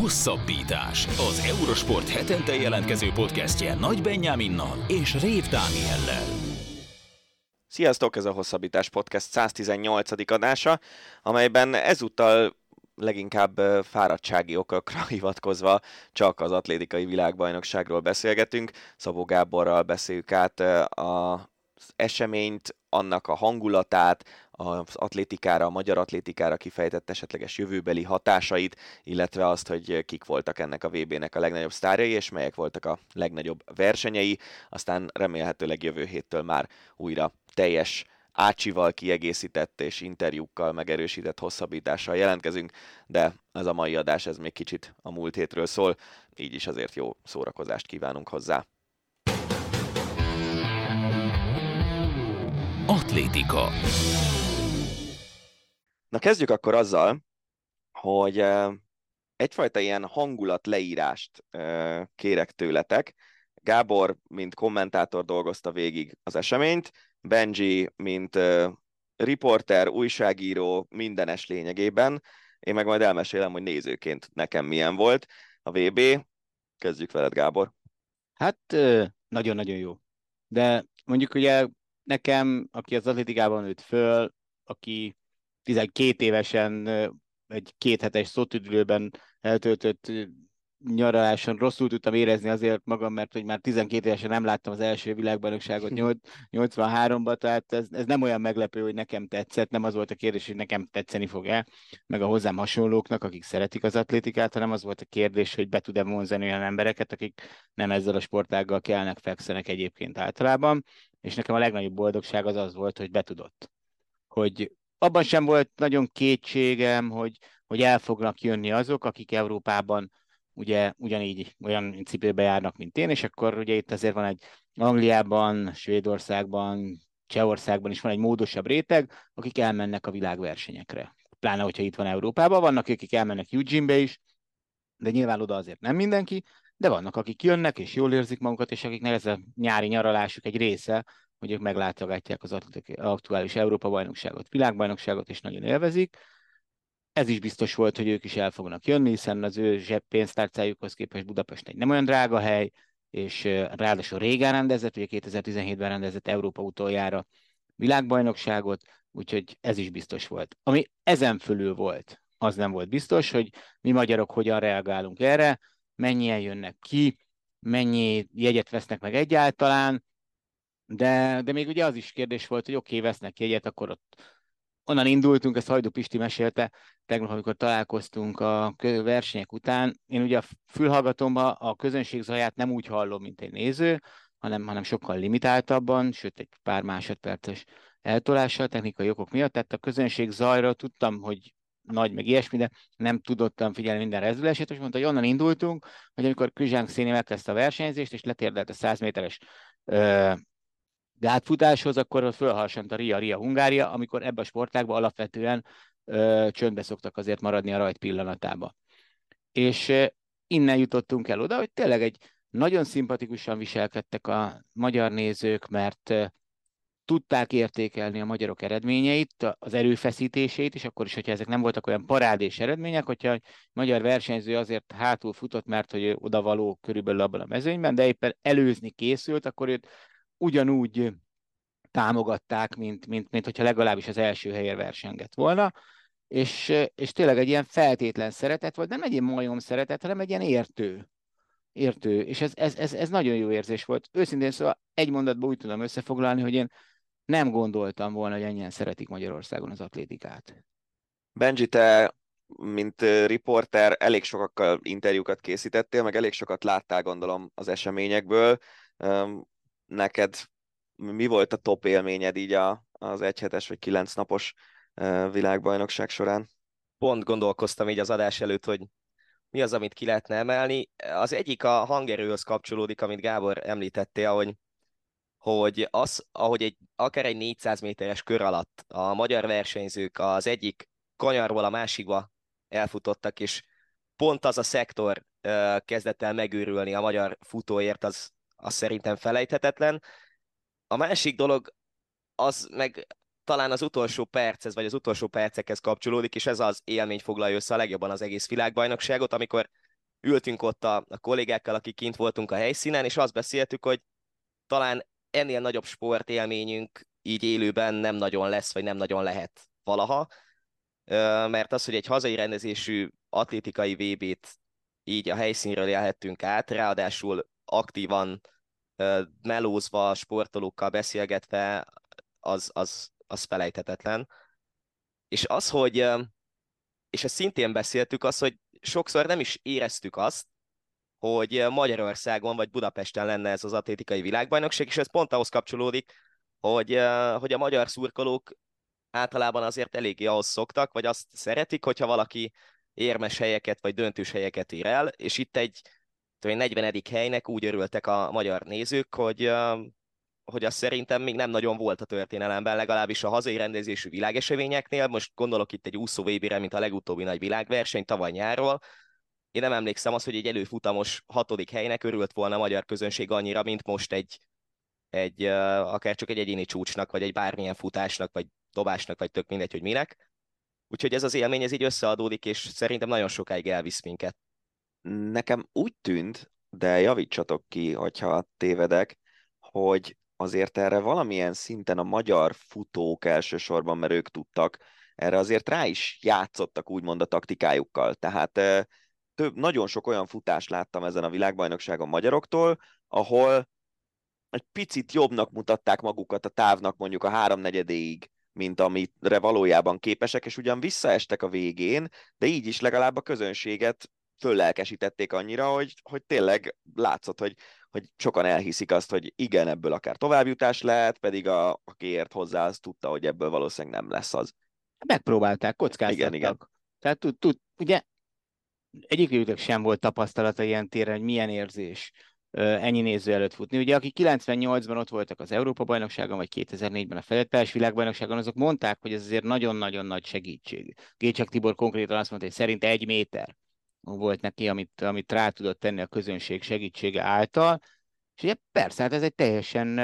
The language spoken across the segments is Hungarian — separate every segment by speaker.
Speaker 1: Hosszabbítás. Az Eurosport hetente jelentkező podcastje Nagy Benyáminnal és Rév Dániellel.
Speaker 2: Sziasztok, ez a Hosszabbítás Podcast 118. adása, amelyben ezúttal leginkább fáradtsági okokra hivatkozva csak az atlétikai világbajnokságról beszélgetünk. Szabó Gáborral beszéljük át a eseményt, annak a hangulatát, az atlétikára, a magyar atlétikára kifejtett esetleges jövőbeli hatásait, illetve azt, hogy kik voltak ennek a VB-nek a legnagyobb sztárjai, és melyek voltak a legnagyobb versenyei. Aztán remélhetőleg jövő héttől már újra teljes Ácsival kiegészített és interjúkkal megerősített hosszabbítással jelentkezünk, de ez a mai adás ez még kicsit a múlt hétről szól, így is azért jó szórakozást kívánunk hozzá.
Speaker 1: Atlétika.
Speaker 2: Na kezdjük akkor azzal, hogy egyfajta ilyen hangulat leírást kérek tőletek. Gábor, mint kommentátor dolgozta végig az eseményt, Benji, mint riporter, újságíró, mindenes lényegében. Én meg majd elmesélem, hogy nézőként nekem milyen volt a VB. Kezdjük veled, Gábor.
Speaker 3: Hát nagyon-nagyon jó. De mondjuk ugye nekem, aki az atlétikában nőtt föl, aki 12 évesen egy kéthetes szótüdülőben eltöltött nyaraláson rosszul tudtam érezni azért magam, mert hogy már 12 évesen nem láttam az első világbajnokságot 83-ban, tehát ez, ez nem olyan meglepő, hogy nekem tetszett, nem az volt a kérdés, hogy nekem tetszeni fog-e, meg a hozzám hasonlóknak, akik szeretik az atlétikát, hanem az volt a kérdés, hogy be tud-e vonzani olyan embereket, akik nem ezzel a sportággal kellnek, fekszenek egyébként általában, és nekem a legnagyobb boldogság az az volt, hogy betudott. Hogy abban sem volt nagyon kétségem, hogy, hogy el fognak jönni azok, akik Európában ugye ugyanígy olyan cipőbe járnak, mint én, és akkor ugye itt azért van egy Angliában, Svédországban, Csehországban is van egy módosabb réteg, akik elmennek a világversenyekre. Pláne, hogyha itt van Európában, vannak, akik elmennek Eugene-be is, de nyilván oda azért nem mindenki, de vannak, akik jönnek, és jól érzik magukat, és akiknek ez a nyári nyaralásuk egy része, hogy ők meglátogatják az aktuális Európa-bajnokságot, világbajnokságot, és nagyon élvezik ez is biztos volt, hogy ők is el fognak jönni, hiszen az ő zseppénztárcájukhoz képest Budapest egy nem olyan drága hely, és ráadásul régen rendezett, ugye 2017-ben rendezett Európa utoljára világbajnokságot, úgyhogy ez is biztos volt. Ami ezen fölül volt, az nem volt biztos, hogy mi magyarok hogyan reagálunk erre, mennyien jönnek ki, mennyi jegyet vesznek meg egyáltalán, de, de még ugye az is kérdés volt, hogy oké, okay, vesznek jegyet, akkor ott onnan indultunk, ezt Hajdú Pisti mesélte tegnap, amikor találkoztunk a versenyek után. Én ugye a fülhallgatomban a közönség zaját nem úgy hallom, mint egy néző, hanem, hanem sokkal limitáltabban, sőt egy pár másodperces eltolással technikai okok miatt. Tehát a közönség zajra tudtam, hogy nagy, meg ilyesmi, de nem tudottam figyelni minden rezdülését, és mondta, hogy onnan indultunk, hogy amikor Krizsánk Széni megkezdte a versenyzést, és letérdelt a 100 méteres gátfutáshoz, akkor fölharsant a Ria Ria Hungária, amikor ebbe a sportágban alapvetően ö, csöndbe szoktak azért maradni a rajt pillanatába. És ö, innen jutottunk el oda, hogy tényleg egy nagyon szimpatikusan viselkedtek a magyar nézők, mert ö, tudták értékelni a magyarok eredményeit, az erőfeszítését, és akkor is, hogyha ezek nem voltak olyan parádés eredmények, hogyha a magyar versenyző azért hátul futott, mert hogy odavaló körülbelül abban a mezőnyben, de éppen előzni készült, akkor őt ugyanúgy támogatták, mint, mint, mint hogyha legalábbis az első helyért versengett volna, és, és tényleg egy ilyen feltétlen szeretet volt, nem egy ilyen majom szeretet, hanem egy ilyen értő. Értő, és ez, ez, ez, ez nagyon jó érzés volt. Őszintén szóval egy mondatban úgy tudom összefoglalni, hogy én nem gondoltam volna, hogy ennyien szeretik Magyarországon az atlétikát.
Speaker 2: Benji, te mint riporter elég sokakkal interjúkat készítettél, meg elég sokat láttál, gondolom, az eseményekből neked mi volt a top élményed így a, az egyhetes vagy kilenc napos világbajnokság során?
Speaker 4: Pont gondolkoztam így az adás előtt, hogy mi az, amit ki lehetne emelni. Az egyik a hangerőhöz kapcsolódik, amit Gábor említettél, hogy, hogy az, ahogy egy, akár egy 400 méteres kör alatt a magyar versenyzők az egyik kanyarból a másikba elfutottak, és pont az a szektor kezdett el megőrülni a magyar futóért, az, az szerintem felejthetetlen. A másik dolog, az meg talán az utolsó perchez, vagy az utolsó percekhez kapcsolódik, és ez az élmény foglalja össze a legjobban az egész világbajnokságot, amikor ültünk ott a, a kollégákkal, akik kint voltunk a helyszínen, és azt beszéltük, hogy talán ennél nagyobb sportélményünk így élőben nem nagyon lesz, vagy nem nagyon lehet valaha, mert az, hogy egy hazai rendezésű atlétikai VB-t így a helyszínről élhettünk át, ráadásul aktívan melózva, sportolókkal beszélgetve, az, az, az felejthetetlen. És az, hogy, és ezt szintén beszéltük, az, hogy sokszor nem is éreztük azt, hogy Magyarországon vagy Budapesten lenne ez az atlétikai világbajnokság, és ez pont ahhoz kapcsolódik, hogy, hogy a magyar szurkolók általában azért eléggé ahhoz szoktak, vagy azt szeretik, hogyha valaki érmes helyeket vagy döntős helyeket ér el, és itt egy 40. helynek úgy örültek a magyar nézők, hogy, hogy az szerintem még nem nagyon volt a történelemben, legalábbis a hazai rendezésű világeseményeknél. Most gondolok itt egy úszó vb mint a legutóbbi nagy világverseny tavaly nyárról. Én nem emlékszem az, hogy egy előfutamos hatodik helynek örült volna a magyar közönség annyira, mint most egy, egy akár csak egy egyéni csúcsnak, vagy egy bármilyen futásnak, vagy dobásnak, vagy tök mindegy, hogy minek. Úgyhogy ez az élmény, ez így összeadódik, és szerintem nagyon sokáig elvisz minket.
Speaker 2: Nekem úgy tűnt, de javítsatok ki, hogyha tévedek, hogy azért erre valamilyen szinten a magyar futók elsősorban, mert ők tudtak, erre azért rá is játszottak úgymond a taktikájukkal. Tehát több, nagyon sok olyan futást láttam ezen a világbajnokságon magyaroktól, ahol egy picit jobbnak mutatták magukat a távnak mondjuk a háromnegyedéig, mint amire valójában képesek, és ugyan visszaestek a végén, de így is legalább a közönséget föllelkesítették annyira, hogy, hogy tényleg látszott, hogy, hogy sokan elhiszik azt, hogy igen, ebből akár továbbjutás lehet, pedig a, aki ért hozzá, az tudta, hogy ebből valószínűleg nem lesz az.
Speaker 3: Megpróbálták, kockáztattak.
Speaker 2: Igen, igen.
Speaker 3: Tehát tud, tud, ugye egyikőjük sem volt tapasztalata ilyen téren, hogy milyen érzés ennyi néző előtt futni. Ugye akik 98-ban ott voltak az Európa-bajnokságon, vagy 2004-ben a Feledpeles világbajnokságon, azok mondták, hogy ez azért nagyon-nagyon nagy segítség. Gécsek Tibor konkrétan azt mondta, hogy szerint egy méter volt neki, amit, amit rá tudott tenni a közönség segítsége által. És ugye persze, hát ez egy teljesen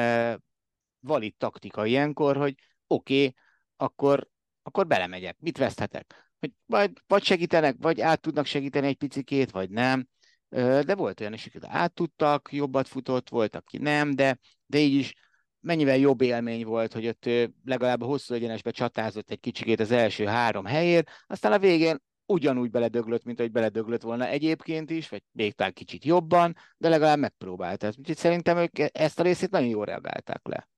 Speaker 3: valid taktika ilyenkor, hogy oké, okay, akkor, akkor belemegyek, mit veszthetek? Hogy vagy, vagy segítenek, vagy át tudnak segíteni egy picikét, vagy nem de volt olyan is, akik át tudtak, jobbat futott, volt, aki nem, de, de így is mennyivel jobb élmény volt, hogy ott legalább a hosszú egyenesbe csatázott egy kicsikét az első három helyért, aztán a végén ugyanúgy beledöglött, mint hogy beledöglött volna egyébként is, vagy még talán kicsit jobban, de legalább megpróbálta. Úgyhogy szerintem ők ezt a részét nagyon jól reagálták le.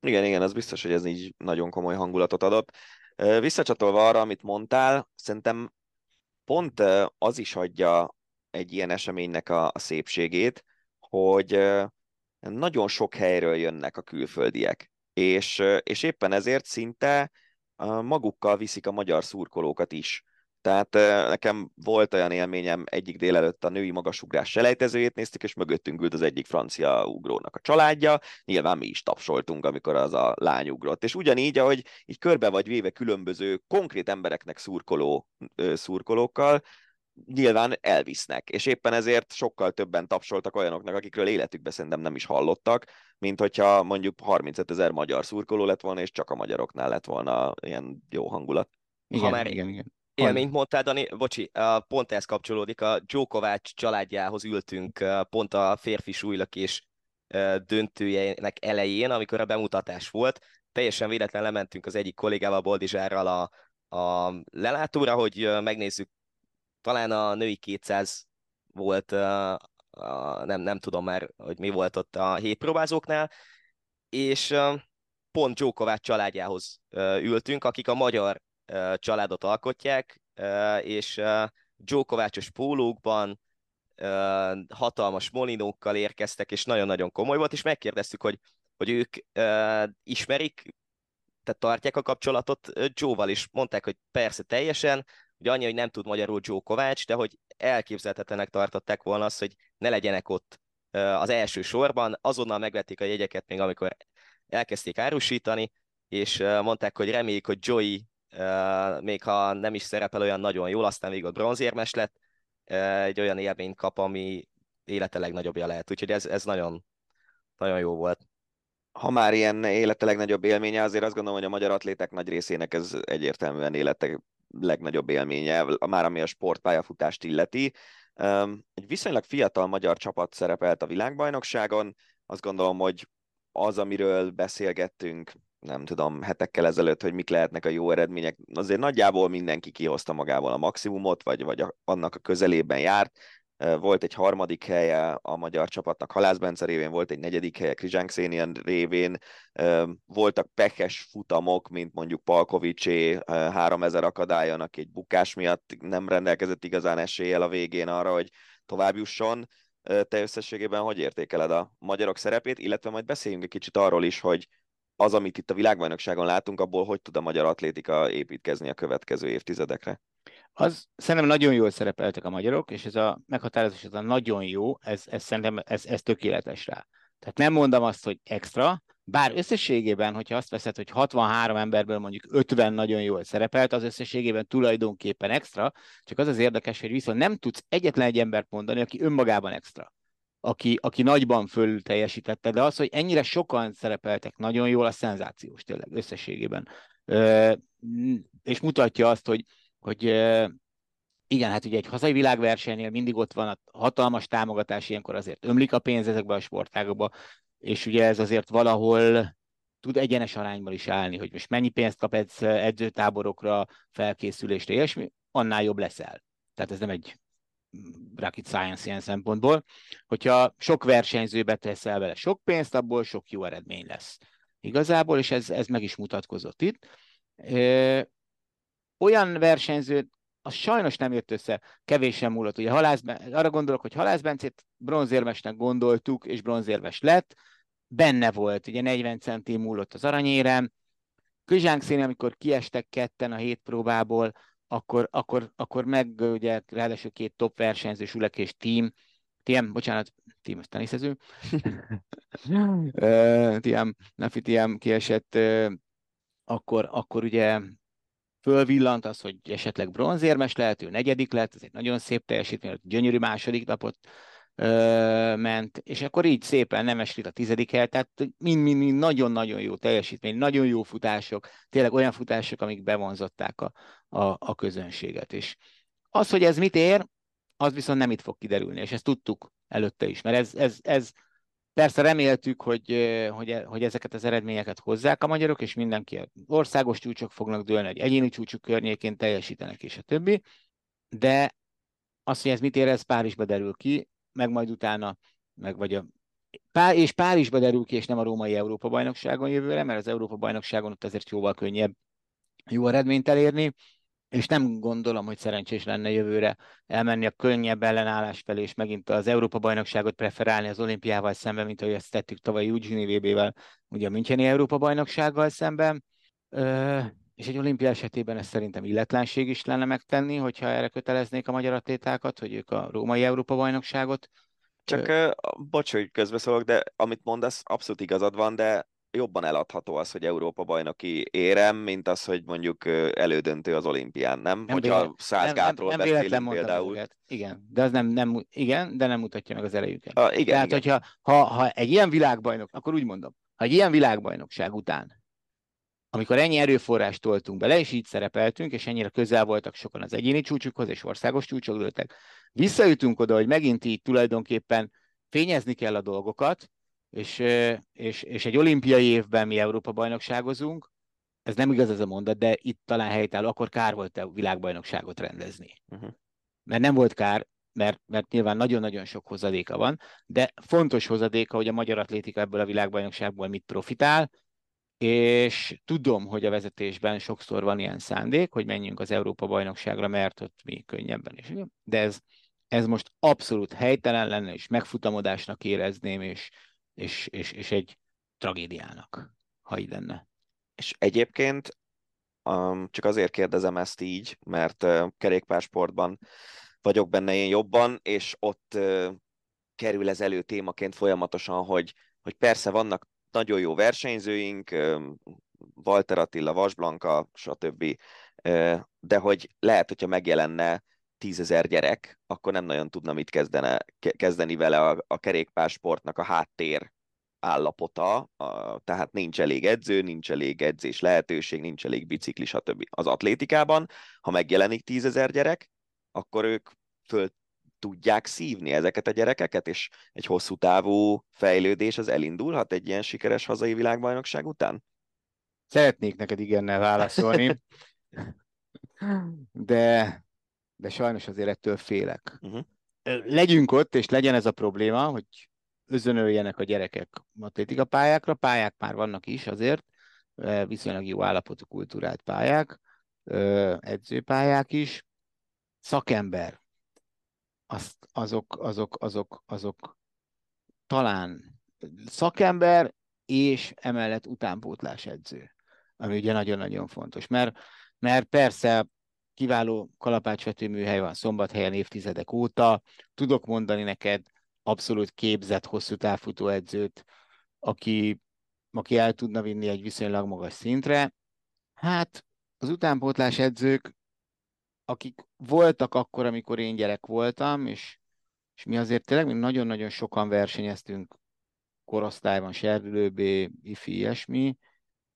Speaker 2: Igen, igen, az biztos, hogy ez így nagyon komoly hangulatot adott. Visszacsatolva arra, amit mondtál, szerintem pont az is adja egy ilyen eseménynek a szépségét, hogy nagyon sok helyről jönnek a külföldiek, és, és éppen ezért szinte magukkal viszik a magyar szurkolókat is. Tehát nekem volt olyan élményem, egyik délelőtt a női magasugrás selejtezőjét néztük, és mögöttünk ült az egyik francia ugrónak a családja, nyilván mi is tapsoltunk, amikor az a lány ugrott. És ugyanígy, ahogy így körbe vagy véve különböző konkrét embereknek szurkoló szurkolókkal, nyilván elvisznek, és éppen ezért sokkal többen tapsoltak olyanoknak, akikről életükben szerintem nem is hallottak, mint hogyha mondjuk 35 ezer magyar szurkoló lett volna, és csak a magyaroknál lett volna ilyen jó hangulat.
Speaker 4: Igen, ha már igen, igen. Élményt mondtál, Dani, bocsi, pont ez kapcsolódik, a Djokovic családjához ültünk pont a férfi súlylökés döntőjének elején, amikor a bemutatás volt. Teljesen véletlen lementünk az egyik kollégával, Boldizsárral a, a lelátóra, hogy megnézzük talán a női 200 volt, nem, nem tudom már, hogy mi volt ott a hétpróbázóknál, és pont Djokovic családjához ültünk, akik a magyar családot alkotják, és uh, Djokovicos pólókban, hatalmas molinókkal érkeztek, és nagyon-nagyon komoly volt, és megkérdeztük, hogy, hogy ők ismerik, tehát tartják a kapcsolatot Joe-val, és mondták, hogy persze teljesen, Ugye annyi, hogy nem tud magyarul Joe Kovács, de hogy elképzelhetetlenek tartották volna azt, hogy ne legyenek ott az első sorban, azonnal megvették a jegyeket még amikor elkezdték árusítani, és mondták, hogy remélik, hogy Joey, még ha nem is szerepel olyan nagyon jól, aztán végül bronzérmes lett, egy olyan élményt kap, ami élete legnagyobbja lehet. Úgyhogy ez, ez nagyon, nagyon jó volt.
Speaker 2: Ha már ilyen élete legnagyobb élménye, azért azt gondolom, hogy a magyar atléták nagy részének ez egyértelműen élete legnagyobb élménye, már ami a sportpályafutást illeti. Egy viszonylag fiatal magyar csapat szerepelt a világbajnokságon, azt gondolom, hogy az, amiről beszélgettünk, nem tudom, hetekkel ezelőtt, hogy mik lehetnek a jó eredmények, azért nagyjából mindenki kihozta magával a maximumot, vagy, vagy a, annak a közelében járt. Volt egy harmadik helye a magyar csapatnak Halász Bence révén, volt egy negyedik helye Krizsánk Szénien révén, voltak pekes futamok, mint mondjuk Palkovicsé 3000 akadályon, aki egy bukás miatt nem rendelkezett igazán eséllyel a végén arra, hogy tovább jusson. Te összességében hogy értékeled a magyarok szerepét, illetve majd beszéljünk egy kicsit arról is, hogy az, amit itt a világbajnokságon látunk, abból hogy tud a magyar atlétika építkezni a következő évtizedekre?
Speaker 3: Az szerintem nagyon jól szerepeltek a magyarok, és ez a meghatározás, ez a nagyon jó, ez, ez szerintem ez, ez tökéletes rá. Tehát nem mondom azt, hogy extra, bár összességében, hogyha azt veszed, hogy 63 emberből mondjuk 50 nagyon jól szerepelt, az összességében tulajdonképpen extra, csak az az érdekes, hogy viszont nem tudsz egyetlen egy embert mondani, aki önmagában extra aki, aki nagyban fölül teljesítette, de az, hogy ennyire sokan szerepeltek nagyon jól, a szenzációs tényleg összességében. És mutatja azt, hogy, hogy igen, hát ugye egy hazai világversenynél mindig ott van a hatalmas támogatás, ilyenkor azért ömlik a pénz ezekbe a sportágokba, és ugye ez azért valahol tud egyenes arányban is állni, hogy most mennyi pénzt kap egy edzőtáborokra, felkészülésre, ilyesmi, annál jobb leszel. Tehát ez nem egy rocket science ilyen szempontból, hogyha sok versenyző beteszel vele sok pénzt, abból sok jó eredmény lesz. Igazából, és ez, ez meg is mutatkozott itt. Ö, olyan versenyző, az sajnos nem jött össze, kevésen múlott. Ugye Halász, arra gondolok, hogy Halász Bencét bronzérmesnek gondoltuk, és bronzérmes lett, benne volt, ugye 40 centi múlott az aranyérem, Krizsánk színe, amikor kiestek ketten a hét próbából, akkor, akkor, akkor meg ugye ráadásul két top versenyző, Sulek és Team, TM, bocsánat, aztán teniszező. TM, Nafi TM kiesett, akkor, akkor ugye fölvillant az, hogy esetleg bronzérmes lehet, ő negyedik lett, ez egy nagyon szép teljesítmény, gyönyörű második napot ö, ment, és akkor így szépen nem esik a tizedik hely, tehát mind-mind nagyon-nagyon jó teljesítmény, nagyon jó futások, tényleg olyan futások, amik bevonzották a, a, a közönséget. És az, hogy ez mit ér, az viszont nem itt fog kiderülni, és ezt tudtuk előtte is, mert ez, ez, ez persze reméltük, hogy, hogy, hogy ezeket az eredményeket hozzák a magyarok, és mindenki országos csúcsok fognak dőlni, hogy egyéni csúcsok környékén teljesítenek, és a többi, de az, hogy ez mit ér, ez Párizsba derül ki, meg majd utána, meg vagy a Pá- és Párizsba derül ki, és nem a római Európa-bajnokságon jövőre, mert az Európa-bajnokságon ott azért jóval könnyebb jó eredményt elérni, és nem gondolom, hogy szerencsés lenne jövőre elmenni a könnyebb ellenállás felé, és megint az Európa-bajnokságot preferálni az olimpiával szemben, mint ahogy ezt tettük tavaly Eugene VB-vel, ugye a Müncheni Európa-bajnoksággal szemben. Ö, és egy olimpia esetében ez szerintem illetlenség is lenne megtenni, hogyha erre köteleznék a magyar atlétákat, hogy ők a római Európa-bajnokságot.
Speaker 2: Csak, ö... bocs, hogy közbeszólok, de amit mondasz, abszolút igazad van, de jobban eladható az, hogy Európa bajnoki érem, mint az, hogy mondjuk elődöntő az olimpián, nem? nem Hogyha száz gátról nem, nem beszélünk például. Ezeket.
Speaker 3: Igen, de az nem, nem, igen, de nem mutatja meg az erejüket. A, igen, Tehát, igen. hogyha ha, ha egy ilyen világbajnok, akkor úgy mondom, ha egy ilyen világbajnokság után, amikor ennyi erőforrást toltunk bele, és így szerepeltünk, és ennyire közel voltak sokan az egyéni csúcsukhoz, és országos csúcsok dőltek, visszajutunk oda, hogy megint így tulajdonképpen fényezni kell a dolgokat, és, és, és egy olimpiai évben mi Európa bajnokságozunk, ez nem igaz ez a mondat, de itt talán helytálló, akkor kár volt a világbajnokságot rendezni. Uh-huh. Mert nem volt kár, mert, mert nyilván nagyon-nagyon sok hozadéka van, de fontos hozadéka, hogy a magyar atlétika ebből a világbajnokságból mit profitál, és tudom, hogy a vezetésben sokszor van ilyen szándék, hogy menjünk az Európa-bajnokságra, mert ott mi könnyebben is. De ez, ez most abszolút helytelen lenne, és megfutamodásnak érezném, és, és, és, és egy tragédiának, ha így lenne.
Speaker 2: És egyébként um, csak azért kérdezem ezt így, mert uh, kerékpársportban vagyok benne én jobban, és ott uh, kerül ez elő témaként folyamatosan, hogy, hogy persze vannak nagyon jó versenyzőink, Walter Attila, Vasblanka, stb., de hogy lehet, hogyha megjelenne tízezer gyerek, akkor nem nagyon tudna mit kezdene, kezdeni vele a, a kerékpársportnak a háttér állapota, a, tehát nincs elég edző, nincs elég edzés lehetőség, nincs elég bicikli, stb. Az atlétikában, ha megjelenik tízezer gyerek, akkor ők föl tudják szívni ezeket a gyerekeket, és egy hosszú távú fejlődés az elindulhat egy ilyen sikeres hazai világbajnokság után?
Speaker 3: Szeretnék neked igennel válaszolni, de, de sajnos azért ettől félek. Uh-huh. Legyünk ott, és legyen ez a probléma, hogy özönöljenek a gyerekek atlétika pályákra, pályák már vannak is azért, viszonylag jó állapotú kultúrált pályák, edzőpályák is, szakember, azt, azok, azok, azok, azok talán szakember, és emellett utánpótlás edző, ami ugye nagyon-nagyon fontos, mert, mert persze kiváló kalapácsvető műhely van Szombathelyen évtizedek óta, tudok mondani neked abszolút képzett, hosszú távfutó edzőt, aki, aki el tudna vinni egy viszonylag magas szintre. Hát az utánpótlás edzők, akik voltak akkor, amikor én gyerek voltam, és, és mi azért tényleg nagyon-nagyon sokan versenyeztünk korosztályban, serdülőbé, ifi, ilyesmi,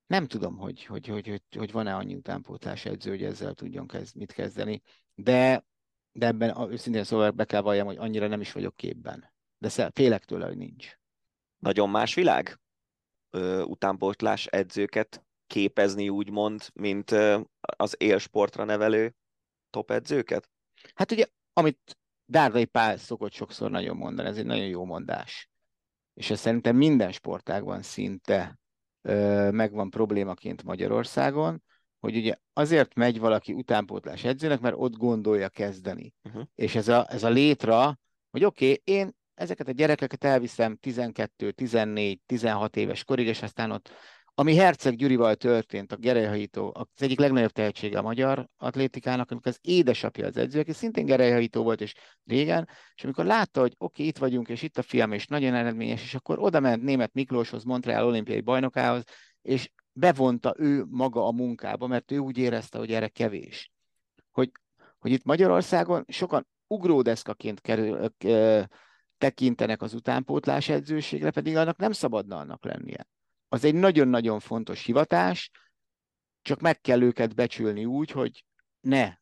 Speaker 3: nem tudom, hogy, hogy, hogy, hogy, hogy van-e annyi utánpótlás edző, hogy ezzel tudjon kezd, mit kezdeni, de, de ebben őszintén szóval be kell valljam, hogy annyira nem is vagyok képben. De félek tőle, hogy nincs.
Speaker 2: Nagyon más világ? Ö, utánpótlás edzőket képezni úgymond, mint az élsportra nevelő top edzőket?
Speaker 3: Hát ugye, amit Dárdai Pál szokott sokszor nagyon mondani, ez egy nagyon jó mondás. És ez szerintem minden sportágban szinte ö, megvan problémaként Magyarországon, hogy ugye azért megy valaki utánpótlás edzőnek, mert ott gondolja kezdeni. Uh-huh. És ez a, ez a létra, hogy oké, okay, én ezeket a gyerekeket elviszem 12, 14, 16 éves korig, és aztán ott ami Herceg Gyurival történt, a gerelyhajító, az egyik legnagyobb tehetsége a magyar atlétikának, amikor az édesapja az edző, aki szintén gerelyhajító volt, és régen, és amikor látta, hogy oké, okay, itt vagyunk, és itt a fiam, és nagyon eredményes, és akkor oda ment német Miklóshoz, Montreal olimpiai bajnokához, és bevonta ő maga a munkába, mert ő úgy érezte, hogy erre kevés. Hogy, hogy itt Magyarországon sokan ugródeszkaként kerül, tekintenek az utánpótlás edzőségre, pedig annak nem szabadna annak lennie az egy nagyon-nagyon fontos hivatás, csak meg kell őket becsülni úgy, hogy ne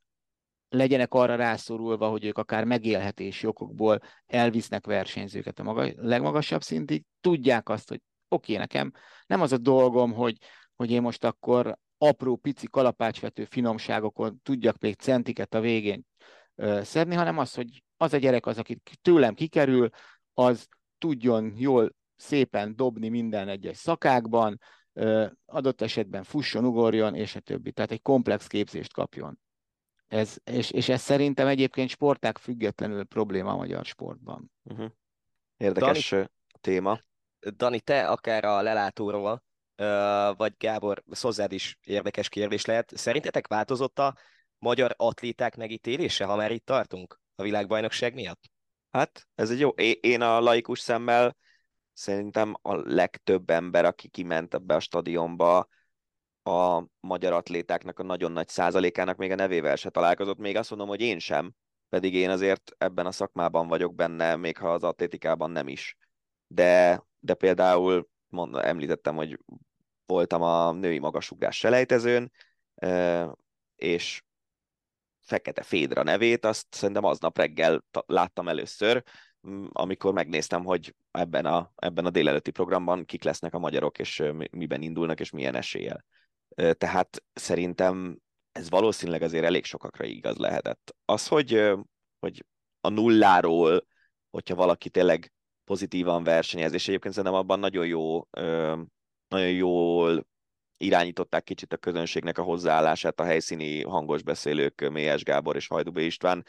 Speaker 3: legyenek arra rászorulva, hogy ők akár megélhetési okokból elvisznek versenyzőket a maga, legmagasabb szintig, tudják azt, hogy oké, okay, nekem nem az a dolgom, hogy, hogy én most akkor apró, pici kalapácsvető finomságokon tudjak még centiket a végén ö, szedni, hanem az, hogy az a gyerek az, aki tőlem kikerül, az tudjon jól szépen dobni minden egyes szakákban, adott esetben fusson, ugorjon, és a többi. Tehát egy komplex képzést kapjon. Ez, és, és ez szerintem egyébként sporták függetlenül probléma a magyar sportban. Uh-huh.
Speaker 2: Érdekes Dani, téma.
Speaker 4: Dani, te akár a lelátóról, vagy Gábor, hozzád is érdekes kérdés lehet. Szerintetek változott a magyar atléták megítélése, ha már itt tartunk a világbajnokság miatt?
Speaker 2: Hát, ez egy jó. Én a laikus szemmel szerintem a legtöbb ember, aki kiment ebbe a stadionba, a magyar atlétáknak a nagyon nagy százalékának még a nevével se találkozott. Még azt mondom, hogy én sem, pedig én azért ebben a szakmában vagyok benne, még ha az atlétikában nem is. De, de például mond, említettem, hogy voltam a női magasugrás selejtezőn, és Fekete Fédra nevét, azt szerintem aznap reggel láttam először, amikor megnéztem, hogy ebben a, ebben a délelőtti programban kik lesznek a magyarok, és miben indulnak, és milyen eséllyel. Tehát szerintem ez valószínűleg azért elég sokakra igaz lehetett. Az, hogy, hogy a nulláról, hogyha valaki tényleg pozitívan versenyez, és egyébként szerintem abban nagyon jó, nagyon jól irányították kicsit a közönségnek a hozzáállását a helyszíni hangos beszélők, Mélyes Gábor és Hajdubé István,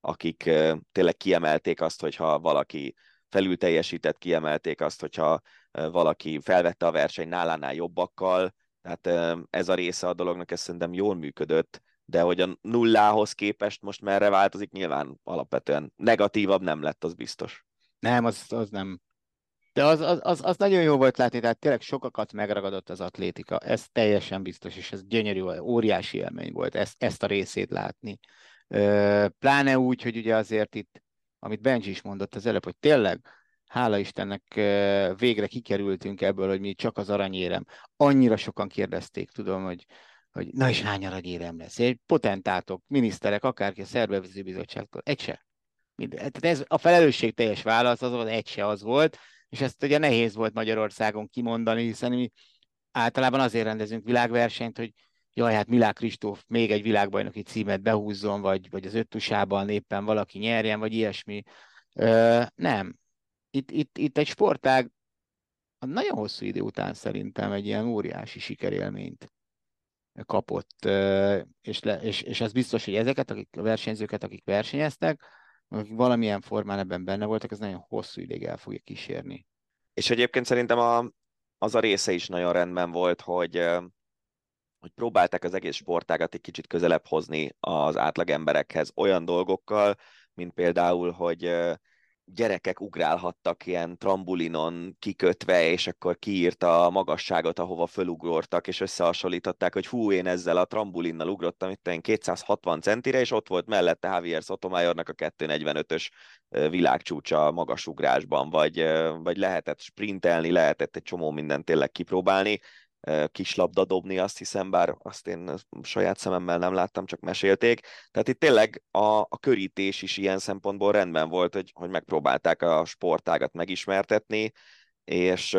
Speaker 2: akik tényleg kiemelték azt, hogyha valaki felül teljesített, kiemelték azt, hogyha valaki felvette a verseny nálánál jobbakkal, tehát ez a része a dolognak ez szerintem jól működött, de hogy a nullához képest most merre változik, nyilván alapvetően negatívabb nem lett, az biztos.
Speaker 3: Nem, az, az nem. De az, az, az, az nagyon jó volt látni, tehát tényleg sokakat megragadott az atlétika, ez teljesen biztos, és ez gyönyörű, óriási élmény volt ezt, ezt a részét látni. Pláne úgy, hogy ugye azért itt, amit Benji is mondott az előbb, hogy tényleg, hála Istennek végre kikerültünk ebből, hogy mi csak az aranyérem. Annyira sokan kérdezték, tudom, hogy, hogy na és hány aranyérem lesz? Egy potentátok, miniszterek, akárki a szervező bizottságtól, egy se. Tehát ez a felelősség teljes válasz, az egy se az volt, és ezt ugye nehéz volt Magyarországon kimondani, hiszen mi általában azért rendezünk világversenyt, hogy jaj, hát Milák Kristóf még egy világbajnoki címet behúzzon, vagy, vagy az öttusában éppen valaki nyerjen, vagy ilyesmi. Ö, nem. Itt, itt, itt egy sportág nagyon hosszú idő után szerintem egy ilyen óriási sikerélményt kapott, és, le, és, és az biztos, hogy ezeket akik, a versenyzőket, akik versenyeztek, akik valamilyen formán ebben benne voltak, ez nagyon hosszú ideig el fogja kísérni.
Speaker 2: És egyébként szerintem a, az a része is nagyon rendben volt, hogy, hogy próbálták az egész sportágat egy kicsit közelebb hozni az átlag emberekhez olyan dolgokkal, mint például, hogy gyerekek ugrálhattak ilyen trambulinon kikötve, és akkor kiírta a magasságot, ahova fölugrottak, és összehasonlították, hogy hú, én ezzel a trambulinnal ugrottam, itt én 260 centire, és ott volt mellette Javier Sotomayornak a 245-ös világcsúcsa magasugrásban, vagy, vagy lehetett sprintelni, lehetett egy csomó mindent tényleg kipróbálni, kislabda dobni, azt hiszem, bár azt én saját szememmel nem láttam, csak mesélték. Tehát itt tényleg a, a körítés is ilyen szempontból rendben volt, hogy, hogy megpróbálták a sportágat megismertetni, és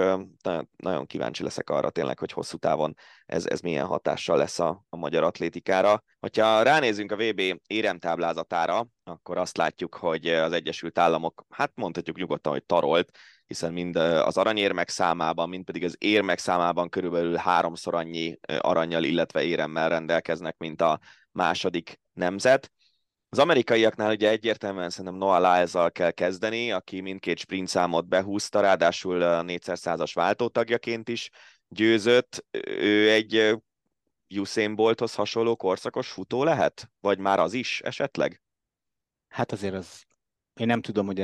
Speaker 2: nagyon, kíváncsi leszek arra tényleg, hogy hosszú távon ez, ez milyen hatással lesz a, a magyar atlétikára. Hogyha ránézünk a VB éremtáblázatára, akkor azt látjuk, hogy az Egyesült Államok, hát mondhatjuk nyugodtan, hogy tarolt, hiszen mind az aranyérmek számában, mind pedig az érmek számában körülbelül háromszor annyi aranyjal, illetve éremmel rendelkeznek, mint a második nemzet. Az amerikaiaknál ugye egyértelműen szerintem Noah lyles kell kezdeni, aki mindkét sprint számot behúzta, ráadásul a 400-as váltótagjaként is győzött. Ő egy Usain Bolthoz hasonló korszakos futó lehet? Vagy már az is esetleg?
Speaker 3: Hát azért az, én nem tudom, hogy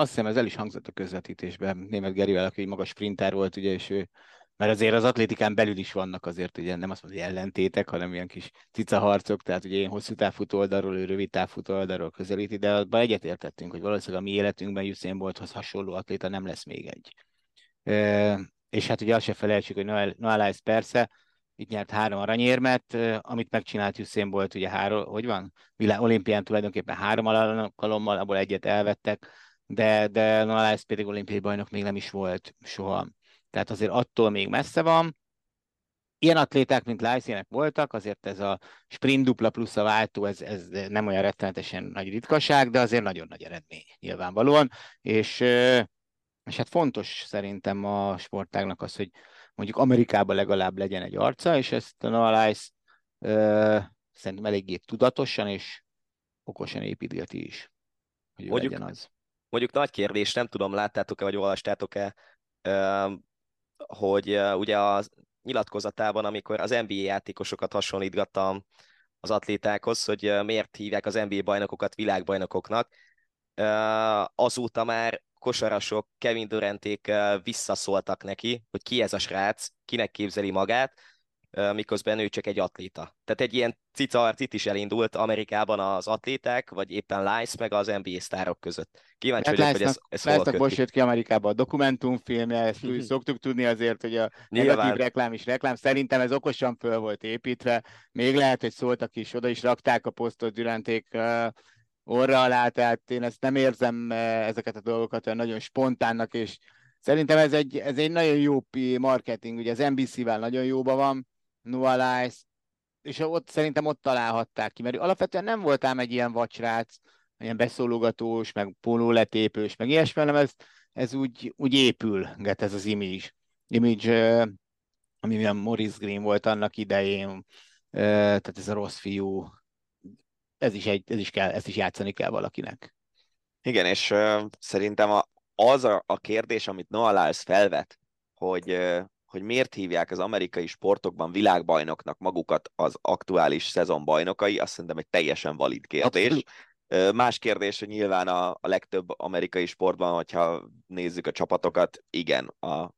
Speaker 3: azt hiszem ez el is hangzott a közvetítésben, német Gerivel, aki magas sprinter volt, ugye, és ő, mert azért az atlétikán belül is vannak azért, ugye nem azt mondja, hogy ellentétek, hanem ilyen kis cicaharcok, tehát ugye én hosszú távfutó oldalról, ő rövid távfutó oldalról közelíti, de abban egyetértettünk, hogy valószínűleg a mi életünkben Usain Bolthoz hasonló atléta nem lesz még egy. E, és hát ugye azt se felejtsük, hogy Noel, Noel persze, itt nyert három aranyérmet, amit megcsinált Usain Bolt, ugye három, hogy van? Világ, olimpián tulajdonképpen három alkalommal, abból egyet elvettek, de, de Nolász pedig olimpiai bajnok még nem is volt soha. Tehát azért attól még messze van. Ilyen atléták, mint Lájszének voltak, azért ez a sprint dupla plusz a váltó, ez, ez nem olyan rettenetesen nagy ritkaság, de azért nagyon nagy eredmény nyilvánvalóan, és, és hát fontos szerintem a sportágnak az, hogy mondjuk Amerikában legalább legyen egy arca, és ezt a Lice szerintem eléggé tudatosan és okosan építgeti is, hogy mondjuk, legyen az
Speaker 4: mondjuk nagy kérdés, nem tudom, láttátok-e, vagy olvastátok-e, hogy ugye a nyilatkozatában, amikor az NBA játékosokat hasonlítgattam az atlétákhoz, hogy miért hívják az NBA bajnokokat világbajnokoknak, azóta már kosarasok, Kevin Duranték visszaszóltak neki, hogy ki ez a srác, kinek képzeli magát, miközben ő csak egy atléta. Tehát egy ilyen cicaharc itt is elindult Amerikában az atléták, vagy éppen Lice meg az NBA sztárok között. Kíváncsi hát vagyok, hogy ez, ez
Speaker 3: hol most jött ki Amerikában a dokumentumfilmje, ezt úgy szoktuk tudni azért, hogy a Nyilván. negatív reklám is reklám. Szerintem ez okosan föl volt építve. Még lehet, hogy szóltak is, oda is rakták a posztot Duranték uh, orra alá, tehát én ezt nem érzem ezeket a dolgokat olyan nagyon spontánnak, és Szerintem ez egy, ez egy nagyon jó marketing, ugye az NBC-vel nagyon jóban van, Noah Lice, és ott szerintem ott találhatták ki, mert alapvetően nem voltál egy ilyen vacsrác, ilyen beszólogatós, meg pólóletépős, meg ilyesmi, hanem ez, ez úgy, úgy épülget ez az image. Image, ami milyen Morris Green volt annak idején, tehát ez a rossz fiú, ez is, egy, ez is kell, ezt is játszani kell valakinek.
Speaker 2: Igen, és szerintem a, az a, a kérdés, amit Noah Lyles felvet, hogy hogy miért hívják az amerikai sportokban világbajnoknak magukat az aktuális szezon bajnokai, azt szerintem egy teljesen valid kérdés. Más kérdés, hogy nyilván a, a legtöbb amerikai sportban, hogyha nézzük a csapatokat, igen, a,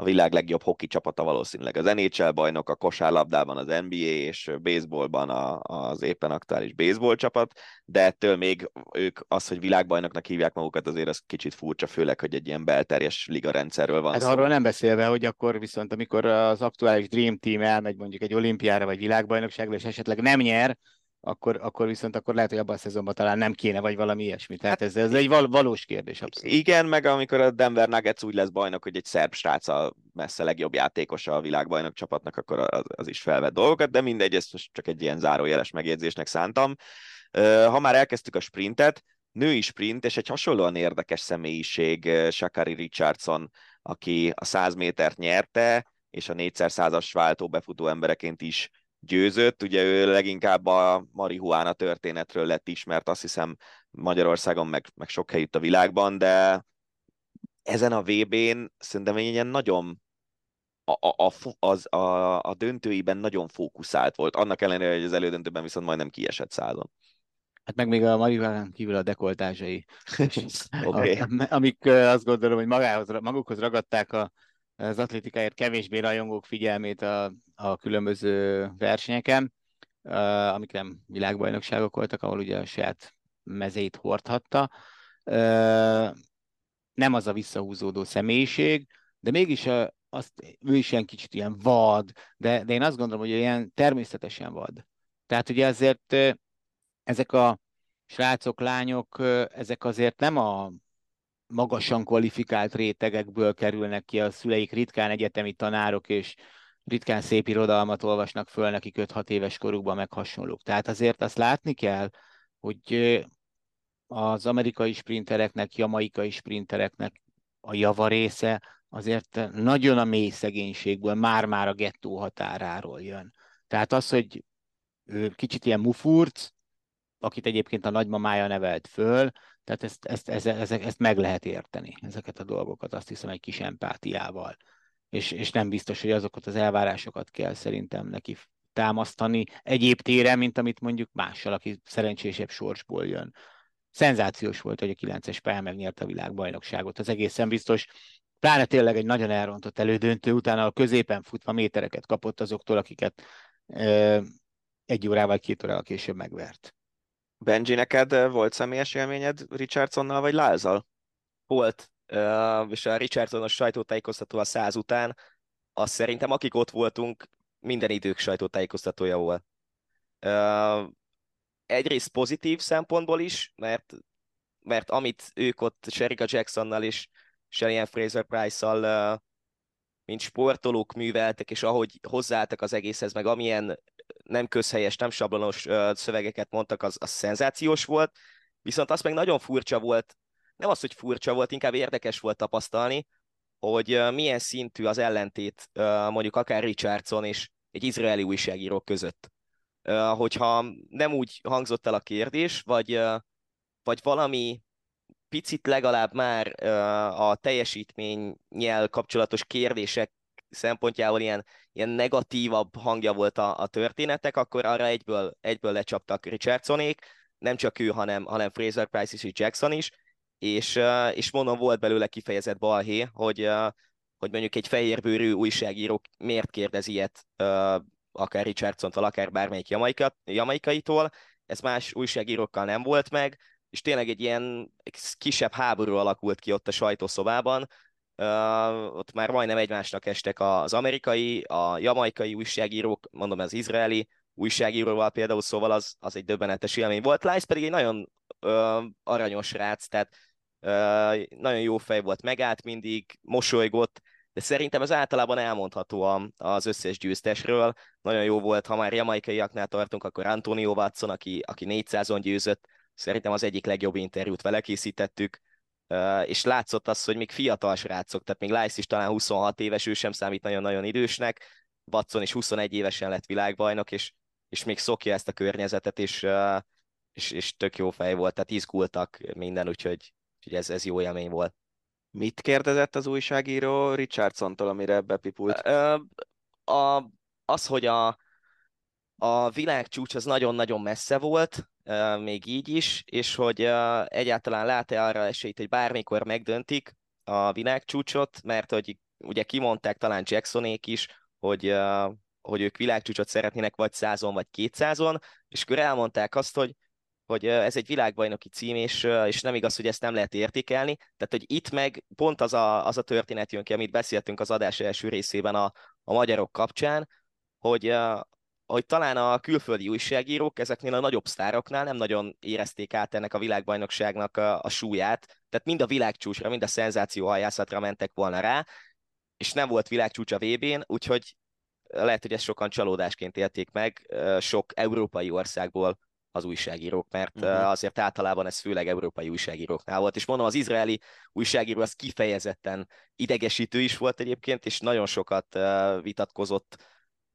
Speaker 2: a világ legjobb hoki csapata valószínűleg az NHL bajnok, a kosárlabdában az NBA, és baseballban a, az éppen aktuális baseball csapat, de ettől még ők az, hogy világbajnoknak hívják magukat, azért az kicsit furcsa, főleg, hogy egy ilyen belterjes liga rendszerről van
Speaker 3: hát
Speaker 2: szó.
Speaker 3: arról nem beszélve, hogy akkor viszont amikor az aktuális Dream Team elmegy mondjuk egy olimpiára vagy világbajnokságra, és esetleg nem nyer, akkor, akkor viszont akkor lehet, hogy abban a szezonban talán nem kéne, vagy valami ilyesmi. Tehát ez, ez egy val- valós kérdés, abszolút.
Speaker 2: Igen, meg amikor a Denver Nuggets úgy lesz bajnok, hogy egy szerb srác a messze legjobb játékosa a világbajnok csapatnak, akkor az, az is felvett dolgokat, de mindegy, ezt most csak egy ilyen zárójeles megjegyzésnek szántam. Ha már elkezdtük a sprintet, női sprint, és egy hasonlóan érdekes személyiség, Shakari Richardson, aki a 100 métert nyerte, és a 4x100-as váltó befutó embereként is győzött. Ugye ő leginkább a marihuána történetről lett ismert, azt hiszem Magyarországon, meg, meg sok helyütt a világban, de ezen a VB-n szerintem egy ilyen nagyon a, a, az, a, a döntőiben nagyon fókuszált volt, annak ellenére, hogy az elődöntőben viszont majdnem kiesett százon.
Speaker 3: Hát meg még a marihuánán kívül a dekoltázsai, okay. amik azt gondolom, hogy magához, magukhoz ragadták a, az atlétikáért kevésbé rajongók figyelmét a, a különböző versenyeken, amik nem világbajnokságok voltak, ahol ugye a saját mezeit hordhatta. Nem az a visszahúzódó személyiség, de mégis a, azt, ő is ilyen kicsit ilyen vad, de, de én azt gondolom, hogy ilyen természetesen vad. Tehát ugye azért ezek a srácok, lányok, ezek azért nem a magasan kvalifikált rétegekből kerülnek ki, a szüleik ritkán egyetemi tanárok, és ritkán szép irodalmat olvasnak föl nekik 5-6 éves korukban, meg hasonlók. Tehát azért azt látni kell, hogy az amerikai sprintereknek, jamaikai sprintereknek a java része azért nagyon a mély szegénységből, már-már a gettó határáról jön. Tehát az, hogy ő kicsit ilyen mufurc, akit egyébként a nagymamája nevelt föl, tehát ezt, ezt, ezt, ezt, ezt meg lehet érteni, ezeket a dolgokat, azt hiszem egy kis empátiával. És, és nem biztos, hogy azokat az elvárásokat kell szerintem neki támasztani egyéb téren, mint amit mondjuk mással, aki szerencsésebb sorsból jön. Szenzációs volt, hogy a 9-es pályán megnyerte a világbajnokságot. Az egészen biztos, pláne tényleg egy nagyon elrontott elődöntő, utána a középen futva métereket kapott azoktól, akiket e, egy órával, két órával később megvert.
Speaker 2: Benji, neked volt személyes élményed Richardsonnal vagy Lázal?
Speaker 4: Volt, uh, és a Richardsonos sajtótájékoztató a száz után, azt szerintem akik ott voltunk, minden idők sajtótájékoztatója volt. Uh, egyrészt pozitív szempontból is, mert, mert amit ők ott Sherika Jacksonnal és Shellyan Fraser Price-szal mint sportolók műveltek, és ahogy hozzáálltak az egészhez, meg amilyen nem közhelyes, nem sablonos szövegeket mondtak, az, az szenzációs volt, viszont az meg nagyon furcsa volt, nem az, hogy furcsa volt, inkább érdekes volt tapasztalni, hogy milyen szintű az ellentét mondjuk akár Richardson és egy izraeli újságíró között. Hogyha nem úgy hangzott el a kérdés, vagy, vagy valami picit legalább már a teljesítménnyel kapcsolatos kérdések szempontjából ilyen, ilyen negatívabb hangja volt a, a történetek, akkor arra egyből, egyből lecsaptak Richardsonék, nem csak ő, hanem, hanem Fraser Price és Jackson is, és, és mondom, volt belőle kifejezett balhé, hogy, hogy mondjuk egy fehérbőrű újságíró miért kérdez ilyet akár Richardsontól, akár bármelyik jamaika, jamaikaitól, ez más újságírókkal nem volt meg, és tényleg egy ilyen kisebb háború alakult ki ott a sajtószobában, Uh, ott már majdnem egymásnak estek az amerikai, a jamaikai újságírók, mondom, az izraeli újságíróval például, szóval az, az egy döbbenetes élmény volt. Lice pedig egy nagyon uh, aranyos rác, tehát uh, nagyon jó fej volt, megállt mindig, mosolygott, de szerintem ez általában elmondható az összes győztesről. Nagyon jó volt, ha már jamaikaiaknál tartunk, akkor Antonio Watson, aki, aki 400-on győzött, szerintem az egyik legjobb interjút vele készítettük, és látszott az, hogy még fiatal srácok, tehát még Lice is talán 26 éves, ő sem számít nagyon-nagyon idősnek, Watson is 21 évesen lett világbajnok, és, és még szokja ezt a környezetet, és, és, és tök jó fej volt, tehát izgultak minden, úgyhogy, úgyhogy ez, ez jó élmény volt.
Speaker 2: Mit kérdezett az újságíró Richardsontól, amire bepipult?
Speaker 4: A, az, hogy a, a világcsúcs az nagyon-nagyon messze volt, még így is, és hogy egyáltalán lát-e arra esélyt, hogy bármikor megdöntik a világcsúcsot, mert hogy ugye kimondták talán Jacksonék is, hogy, hogy ők világcsúcsot szeretnének vagy százon, vagy kétszázon, és akkor elmondták azt, hogy hogy ez egy világbajnoki cím, és, és nem igaz, hogy ezt nem lehet értékelni. Tehát, hogy itt meg pont az a, az a történet jön ki, amit beszéltünk az adás első részében a, a magyarok kapcsán, hogy hogy talán a külföldi újságírók ezeknél a nagyobb sztároknál nem nagyon érezték át ennek a világbajnokságnak a, a súlyát, tehát mind a világcsúcsra, mind a szenzációhajászatra mentek volna rá, és nem volt világcsúcs a VB-n, úgyhogy lehet, hogy ezt sokan csalódásként élték meg sok európai országból az újságírók, mert uh-huh. azért általában ez főleg európai újságíróknál volt. És mondom, az izraeli újságíró az kifejezetten idegesítő is volt egyébként, és nagyon sokat vitatkozott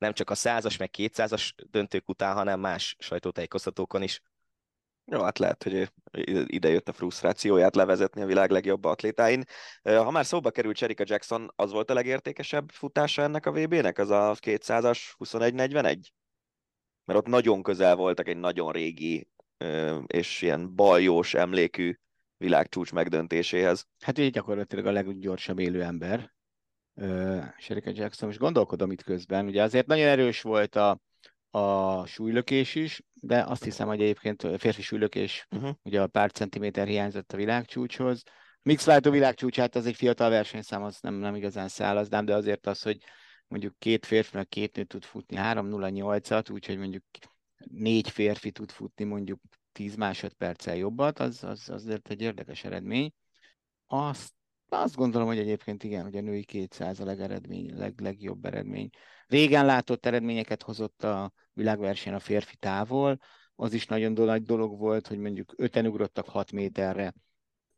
Speaker 4: nem csak a százas, meg kétszázas döntők után, hanem más sajtótájékoztatókon is.
Speaker 2: Jó, hát lehet, hogy ide jött a frusztrációját levezetni a világ legjobb atlétáin. Ha már szóba került Cherika Jackson, az volt a legértékesebb futása ennek a VB-nek, az a 200-as 21-41? Mert ott nagyon közel voltak egy nagyon régi és ilyen baljós emlékű világcsúcs megdöntéséhez.
Speaker 3: Hát így gyakorlatilag a leggyorsabb élő ember, Sherika Jackson. Most gondolkodom itt közben, ugye azért nagyon erős volt a, a súlylökés is, de azt hiszem, hogy egyébként a férfi súlylökés, uh-huh. ugye a pár centiméter hiányzott a világcsúcshoz. Mixváltó világcsúcsát az egy fiatal versenyszám, az nem, nem igazán szállaznám, de azért az, hogy mondjuk két férfi, meg két nő tud futni 3-0-8-at, úgyhogy mondjuk négy férfi tud futni mondjuk 10 másodperccel jobbat, az, az azért egy érdekes eredmény. Azt azt gondolom, hogy egyébként igen, hogy a női 200 a legeredmény, leg, legjobb eredmény. Régen látott eredményeket hozott a világverseny a férfi távol, az is nagyon nagy dolog volt, hogy mondjuk öten ugrottak 6 méterre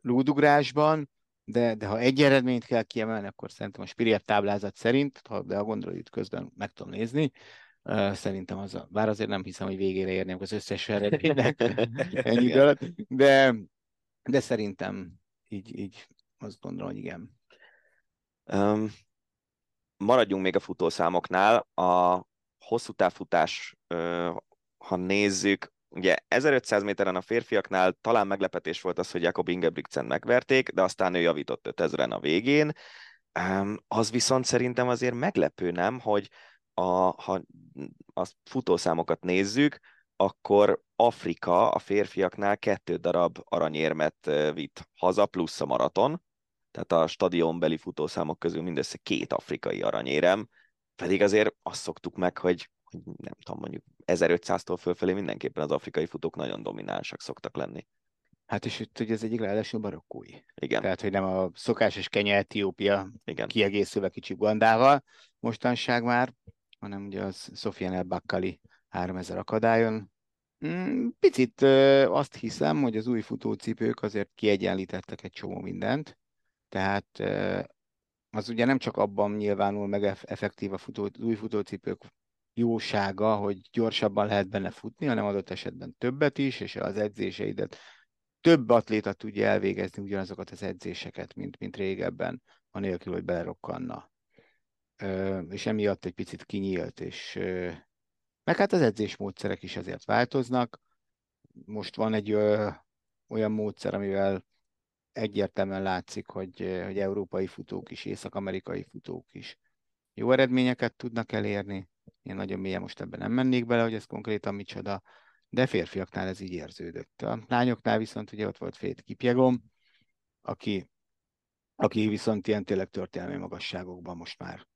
Speaker 3: lúdugrásban, de, de ha egy eredményt kell kiemelni, akkor szerintem a Spirier táblázat szerint, ha, de a gondolat közben meg tudom nézni, uh, szerintem az a, bár azért nem hiszem, hogy végére érném az összes eredménynek ennyi alatt, de, de szerintem így, így azt gondolom, hogy igen.
Speaker 2: Um, maradjunk még a futószámoknál. A hosszú távfutás, ha nézzük, ugye 1500 méteren a férfiaknál talán meglepetés volt az, hogy Jakob Ingebrigtsen megverték, de aztán ő javított 5000-en a végén. Az viszont szerintem azért meglepő, nem, hogy a, ha a futószámokat nézzük, akkor Afrika a férfiaknál kettő darab aranyérmet vitt haza, plusz a maraton, tehát a stadionbeli futószámok közül mindössze két afrikai aranyérem, pedig azért azt szoktuk meg, hogy, hogy nem tudom, mondjuk 1500-tól fölfelé mindenképpen az afrikai futók nagyon dominánsak szoktak lenni.
Speaker 3: Hát és itt ugye ez egyik ráadásul barokkúi.
Speaker 2: Igen.
Speaker 3: Tehát, hogy nem a szokásos Kenya, Etiópia Igen. kiegészülve kicsi Ugandával mostanság már, hanem ugye az Sofian El Bakkali 3000 akadályon. Hmm, picit azt hiszem, hogy az új futócipők azért kiegyenlítettek egy csomó mindent, tehát az ugye nem csak abban nyilvánul meg effektív a futó, az új futócipők jósága, hogy gyorsabban lehet benne futni, hanem adott esetben többet is, és az edzéseidet több atléta tudja elvégezni ugyanazokat az edzéseket, mint, mint régebben, anélkül, hogy belerokkanna. És emiatt egy picit kinyílt, és meg hát az edzésmódszerek is azért változnak. Most van egy ö, olyan módszer, amivel egyértelműen látszik, hogy, hogy európai futók is, észak-amerikai futók is jó eredményeket tudnak elérni. Én nagyon mélyen most ebben nem mennék bele, hogy ez konkrétan micsoda, de férfiaknál ez így érződött. A lányoknál viszont ugye ott volt Fét Kipjegom, aki, aki viszont ilyen tényleg történelmi magasságokban most már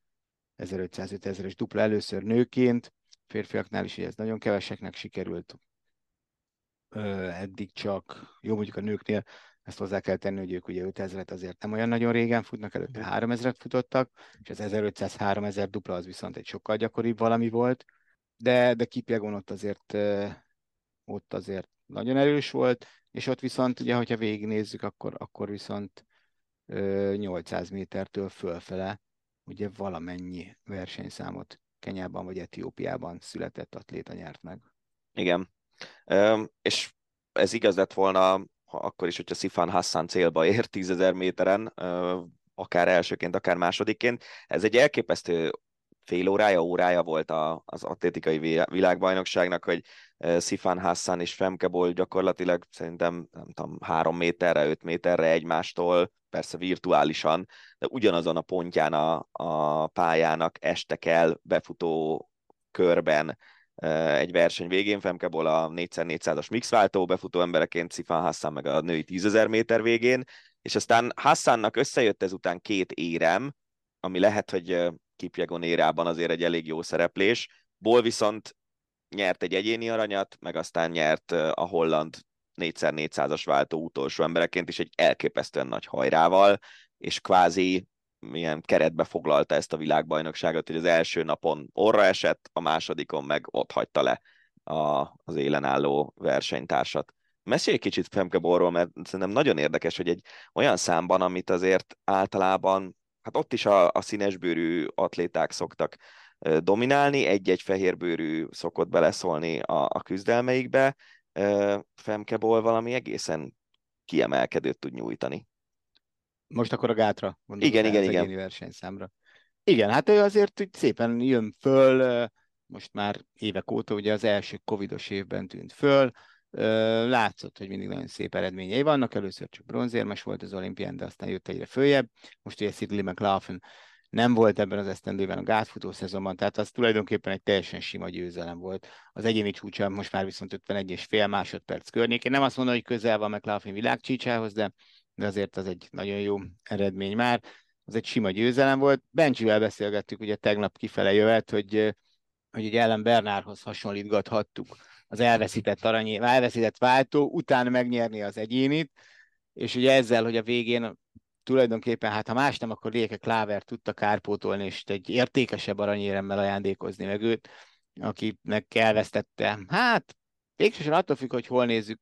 Speaker 3: 1500-5000-es dupla először nőként, férfiaknál is ez nagyon keveseknek sikerült, eddig csak, jó mondjuk a nőknél ezt hozzá kell tenni, hogy ők ugye 5000-et azért nem olyan nagyon régen futnak, előtte 3000-et futottak, és az 1500-3000 dupla az viszont egy sokkal gyakoribb valami volt, de, de Kipjegon ott azért, ott azért nagyon erős volt, és ott viszont ugye, hogyha végignézzük, akkor, akkor viszont 800 métertől fölfele ugye valamennyi versenyszámot Kenyában vagy Etiópiában született atléta nyert meg.
Speaker 2: Igen. És ez igaz lett volna akkor is, hogyha Sifan Hassan célba ér 10.000 méteren, akár elsőként, akár másodikként. Ez egy elképesztő fél órája, órája volt a, az atlétikai világbajnokságnak, hogy Sifan Hassan és Femkebol gyakorlatilag szerintem nem tudom, három méterre, öt méterre egymástól, persze virtuálisan, de ugyanazon a pontján a, a pályának estek el befutó körben egy verseny végén, Femkeból a 4x400-as mixváltó befutó embereként, Sifan Hassan meg a női 10.000 méter végén, és aztán Hassannak összejött ezután két érem, ami lehet, hogy Kipjegon érában azért egy elég jó szereplés, Ból viszont nyert egy egyéni aranyat, meg aztán nyert a holland 4x400-as váltó utolsó embereként is egy elképesztően nagy hajrával, és kvázi milyen keretbe foglalta ezt a világbajnokságot, hogy az első napon orra esett, a másodikon meg ott hagyta le a, az élen álló versenytársat. Mesélj egy kicsit Femke Borról, mert szerintem nagyon érdekes, hogy egy olyan számban, amit azért általában, hát ott is a, a színesbőrű atléták szoktak dominálni, egy-egy fehérbőrű szokott beleszólni a, a küzdelmeikbe, Femkeból valami egészen kiemelkedőt tud nyújtani.
Speaker 3: Most akkor a gátra
Speaker 2: gondolom. Igen, igen, igen.
Speaker 3: versenyszámra. Igen, hát ő azért úgy szépen jön föl, most már évek óta, ugye az első covidos évben tűnt föl, látszott, hogy mindig nagyon szép eredményei vannak, először csak bronzérmes volt az olimpián, de aztán jött egyre följebb, most ugye Sidley McLaughlin nem volt ebben az esztendőben a gátfutó szezonban, tehát az tulajdonképpen egy teljesen sima győzelem volt. Az egyéni csúcsa most már viszont 51 és fél másodperc környékén. Nem azt mondom, hogy közel van McLaughlin világcsícsához, de, de azért az egy nagyon jó eredmény már. Az egy sima győzelem volt. Bencsivel beszélgettük ugye tegnap kifele jövet, hogy, hogy egy Ellen Bernárhoz hasonlítgathattuk az elveszített arany, elveszített váltó, utána megnyerni az egyénit, és ugye ezzel, hogy a végén tulajdonképpen, hát ha más nem, akkor Réke Kláver tudta kárpótolni, és egy értékesebb aranyéremmel ajándékozni meg őt, akinek elvesztette. Hát, végsősorban attól függ, hogy hol nézzük.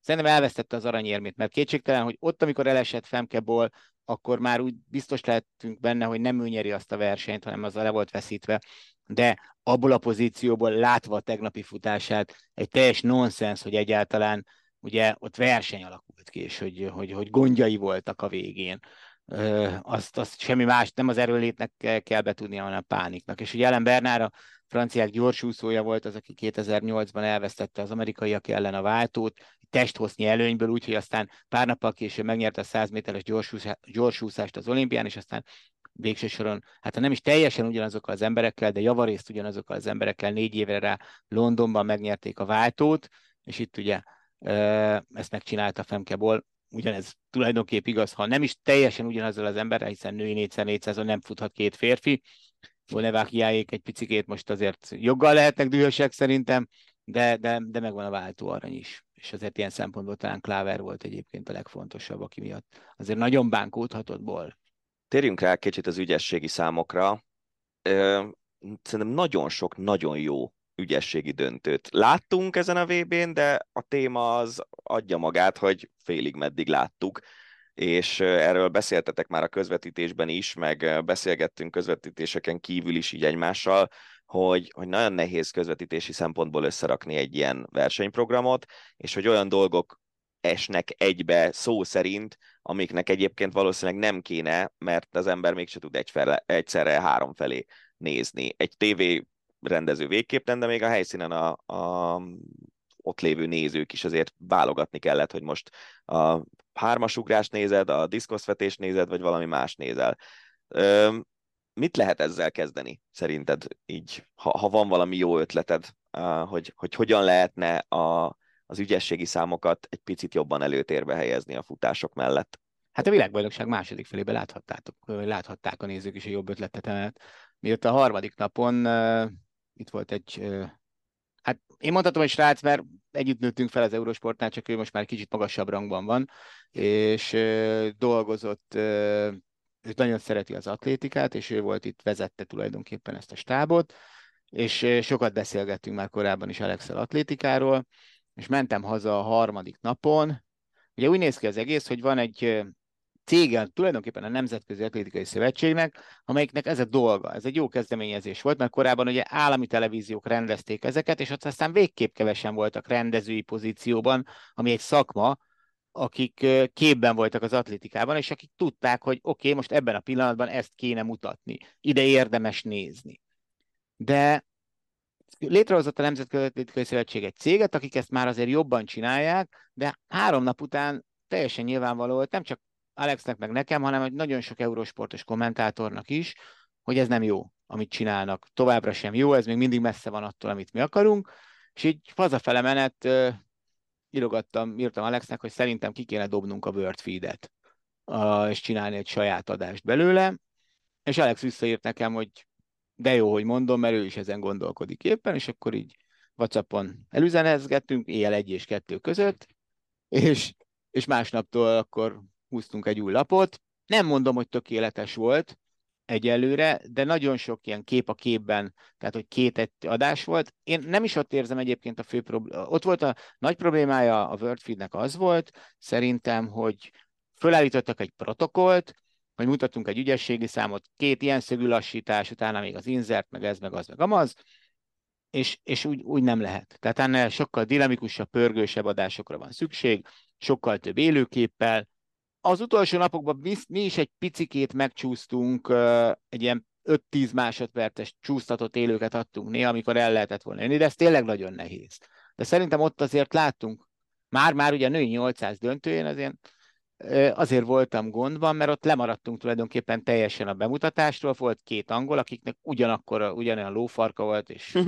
Speaker 3: Szerintem elvesztette az aranyérmét, mert kétségtelen, hogy ott, amikor elesett Femkeból, akkor már úgy biztos lehetünk benne, hogy nem ő nyeri azt a versenyt, hanem az le volt veszítve. De abból a pozícióból látva a tegnapi futását, egy teljes nonsens, hogy egyáltalán ugye ott verseny alakult ki, és hogy, hogy, hogy gondjai voltak a végén. Ö, azt, azt semmi más, nem az erőlétnek kell, betudnia, hanem a pániknak. És ugye Ellen Bernár franciák gyorsúszója volt az, aki 2008-ban elvesztette az amerikaiak ellen a váltót, testhosznyi előnyből, úgyhogy aztán pár nappal később megnyerte a 100 méteres gyorsúszást az olimpián, és aztán végső soron, hát ha nem is teljesen ugyanazokkal az emberekkel, de javarészt ugyanazokkal az emberekkel négy évre rá Londonban megnyerték a váltót, és itt ugye ezt megcsinálta Femkeból. Ugyanez tulajdonképp igaz, ha nem is teljesen ugyanazzal az emberrel, hiszen női 4x400-on nem futhat két férfi. Volevákiáék egy picikét most azért joggal lehetnek dühösek szerintem, de, de, de megvan a váltó arany is. És azért ilyen szempontból talán Kláver volt egyébként a legfontosabb, aki miatt azért nagyon bánkódhatott ból.
Speaker 2: Térjünk rá kicsit az ügyességi számokra. Szerintem nagyon sok, nagyon jó ügyességi döntőt láttunk ezen a VB-n, de a téma az adja magát, hogy félig meddig láttuk, és erről beszéltetek már a közvetítésben is, meg beszélgettünk közvetítéseken kívül is így egymással, hogy, hogy nagyon nehéz közvetítési szempontból összerakni egy ilyen versenyprogramot, és hogy olyan dolgok esnek egybe szó szerint, amiknek egyébként valószínűleg nem kéne, mert az ember mégse tud egyfele, egyszerre három felé nézni. Egy TV rendező végképp de még a helyszínen a, a ott lévő nézők is azért válogatni kellett, hogy most a hármasugrást nézed, a diszkoszvetést nézed, vagy valami más nézel. Ö, mit lehet ezzel kezdeni, szerinted így, ha, ha van valami jó ötleted, hogy, hogy hogyan lehetne a, az ügyességi számokat egy picit jobban előtérbe helyezni a futások mellett?
Speaker 3: Hát a világbajnokság második felébe láthattátok, láthatták a nézők is a jobb ötletet, miatt a harmadik napon itt volt egy, hát én mondhatom, hogy srác, mert együtt nőttünk fel az Eurosportnál, csak ő most már kicsit magasabb rangban van, és dolgozott, ő nagyon szereti az atlétikát, és ő volt itt, vezette tulajdonképpen ezt a stábot, és sokat beszélgettünk már korábban is Alexel atlétikáról, és mentem haza a harmadik napon. Ugye úgy néz ki az egész, hogy van egy cége tulajdonképpen a Nemzetközi Atlétikai Szövetségnek, amelyiknek ez a dolga. Ez egy jó kezdeményezés volt, mert korábban ugye állami televíziók rendezték ezeket, és ott aztán végképp kevesen voltak rendezői pozícióban, ami egy szakma, akik képben voltak az atlétikában, és akik tudták, hogy oké, okay, most ebben a pillanatban ezt kéne mutatni, ide érdemes nézni. De létrehozott a Nemzetközi Atlétikai Szövetség egy céget, akik ezt már azért jobban csinálják, de három nap után teljesen nyilvánvaló volt, nem csak Alexnek meg nekem, hanem egy nagyon sok eurósportos kommentátornak is, hogy ez nem jó, amit csinálnak. Továbbra sem jó, ez még mindig messze van attól, amit mi akarunk. És így hazafele menet uh, írogattam, írtam Alexnek, hogy szerintem ki kéne dobnunk a WordFeed-et, uh, és csinálni egy saját adást belőle. És Alex visszaírt nekem, hogy de jó, hogy mondom, mert ő is ezen gondolkodik éppen, és akkor így WhatsAppon elüzenezgettünk, éjjel egy és kettő között, és, és másnaptól akkor húztunk egy új lapot. Nem mondom, hogy tökéletes volt egyelőre, de nagyon sok ilyen kép a képben, tehát hogy két egy adás volt. Én nem is ott érzem egyébként a fő probléma. Ott volt a nagy problémája a WordFeednek az volt, szerintem, hogy fölállítottak egy protokollt, hogy mutattunk egy ügyességi számot, két ilyen szögű lassítás, utána még az insert, meg ez, meg az, meg amaz, és, és úgy, úgy nem lehet. Tehát ennél sokkal dinamikusabb, pörgősebb adásokra van szükség, sokkal több élőképpel. Az utolsó napokban mi, mi is egy picikét megcsúsztunk, egy ilyen 5-10 másodperces csúsztatott élőket adtunk néha, amikor el lehetett volna jönni, de ez tényleg nagyon nehéz. De szerintem ott azért láttunk, már-már ugye a női 800 döntőjén azért azért voltam gondban, mert ott lemaradtunk tulajdonképpen teljesen a bemutatásról, volt két angol, akiknek ugyanakkor ugyanolyan lófarka volt, és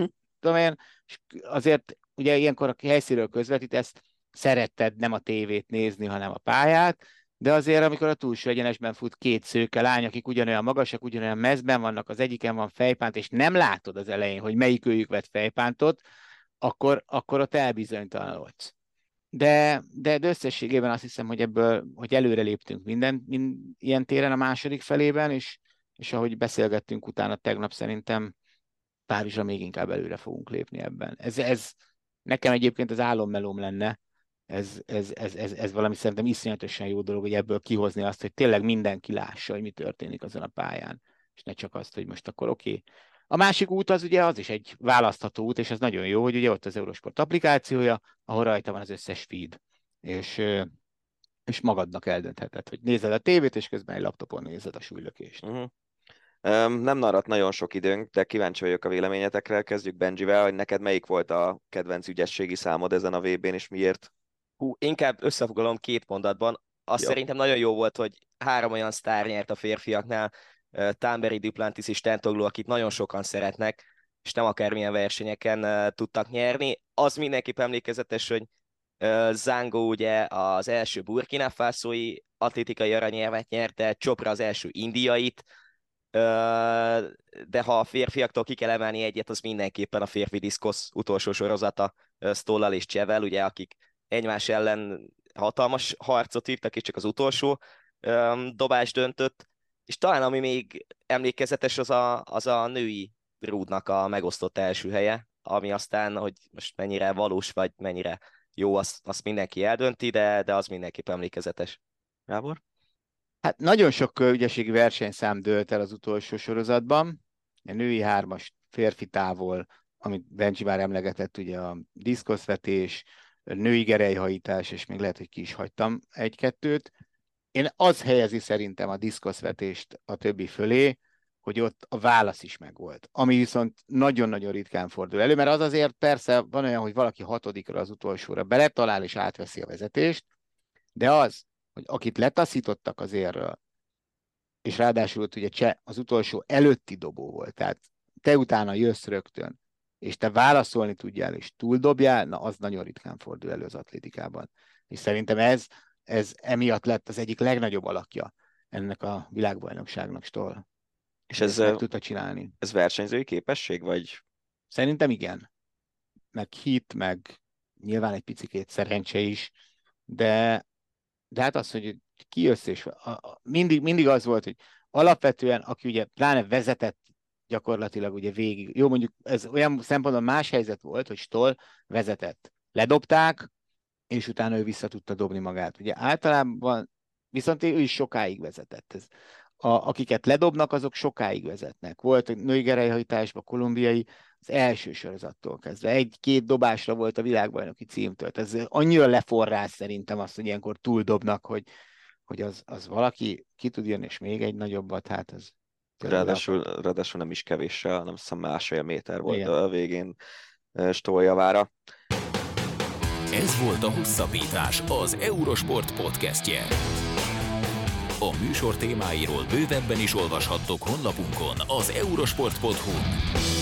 Speaker 3: tudom én, és azért ugye ilyenkor a helyszínről ezt szeretted nem a tévét nézni, hanem a pályát, de azért, amikor a túlsó egyenesben fut két szőke lány, akik ugyanolyan magasak, ugyanolyan mezben vannak, az egyiken van fejpánt, és nem látod az elején, hogy melyik őjük vett fejpántot, akkor, akkor ott elbizonytalanodsz de, de, de összességében azt hiszem, hogy ebből, hogy előre léptünk minden, mind, ilyen téren a második felében, és, és ahogy beszélgettünk utána tegnap, szerintem Párizsra még inkább előre fogunk lépni ebben. Ez, ez nekem egyébként az álommelóm lenne, ez, ez, ez, ez, ez valami szerintem iszonyatosan jó dolog, hogy ebből kihozni azt, hogy tényleg mindenki lássa, hogy mi történik azon a pályán, és ne csak azt, hogy most akkor oké, okay, a másik út az ugye az is egy választható út, és ez nagyon jó, hogy ugye ott az Eurosport applikációja, ahol rajta van az összes feed, és, és magadnak eldöntheted, hogy nézed a tévét, és közben egy laptopon nézed a súlylökést. Uh-huh.
Speaker 2: Nem maradt nagyon sok időnk, de kíváncsi vagyok a véleményetekre. Kezdjük Benjivel, hogy neked melyik volt a kedvenc ügyességi számod ezen a VB-n, és miért?
Speaker 4: Hú, inkább összefoglalom két mondatban. Azt jó. szerintem nagyon jó volt, hogy három olyan sztár nyert a férfiaknál, Tamberi, Duplantis és Tentogló, akit nagyon sokan szeretnek, és nem akármilyen versenyeken tudtak nyerni. Az mindenképp emlékezetes, hogy Zango ugye az első Burkina Faso-i atlétikai aranyérvet nyerte, Csopra az első indiait, de ha a férfiaktól ki kell emelni egyet, az mindenképpen a férfi diszkosz utolsó sorozata Stollal és Csevel, ugye, akik egymás ellen hatalmas harcot írtak, és csak az utolsó dobás döntött és talán ami még emlékezetes, az a, az a női rúdnak a megosztott első helye, ami aztán, hogy most mennyire valós, vagy mennyire jó, azt, azt mindenki eldönti, de, de az mindenképp emlékezetes.
Speaker 2: Gábor?
Speaker 3: Hát nagyon sok ügyességi versenyszám dőlt el az utolsó sorozatban. A női hármas férfi távol, amit Benji már emlegetett, ugye a diszkoszvetés, női gerejhajítás, és még lehet, hogy ki is hagytam egy-kettőt én az helyezi szerintem a diszkoszvetést a többi fölé, hogy ott a válasz is megvolt. Ami viszont nagyon-nagyon ritkán fordul elő, mert az azért persze van olyan, hogy valaki hatodikra az utolsóra beletalál és átveszi a vezetést, de az, hogy akit letaszítottak az érről, és ráadásul ugye cseh az utolsó előtti dobó volt, tehát te utána jössz rögtön, és te válaszolni tudjál, és túldobjál, na az nagyon ritkán fordul elő az atlétikában. És szerintem ez ez emiatt lett az egyik legnagyobb alakja ennek a világbajnokságnak Stoll.
Speaker 2: És ez, meg tudta csinálni. Ez versenyzői képesség, vagy?
Speaker 3: Szerintem igen. Meg hit, meg nyilván egy picikét szerencse is, de, de hát az, hogy ki jössz, és a, a, mindig, mindig az volt, hogy alapvetően, aki ugye pláne vezetett gyakorlatilag ugye végig, jó mondjuk ez olyan szempontból más helyzet volt, hogy Stoll vezetett. Ledobták, és utána ő vissza tudta dobni magát. Ugye általában viszont ő is sokáig vezetett. Ez, a, akiket ledobnak, azok sokáig vezetnek. Volt a női gerejhajtásban, kolumbiai, az első sorozattól kezdve. Egy-két dobásra volt a világbajnoki címtől. Ez annyira leforrás szerintem azt, hogy ilyenkor túldobnak, hogy, hogy az, az valaki ki tud jönni, és még egy nagyobbat, hát az
Speaker 2: Ráadásul, ráadásul nem is kevéssel, hanem hiszem másfél méter volt Igen. a végén Stoljavára.
Speaker 1: Ez volt a Hosszabbítás, az Eurosport podcastje. A műsor témáiról bővebben is olvashattok honlapunkon az eurosport.hu.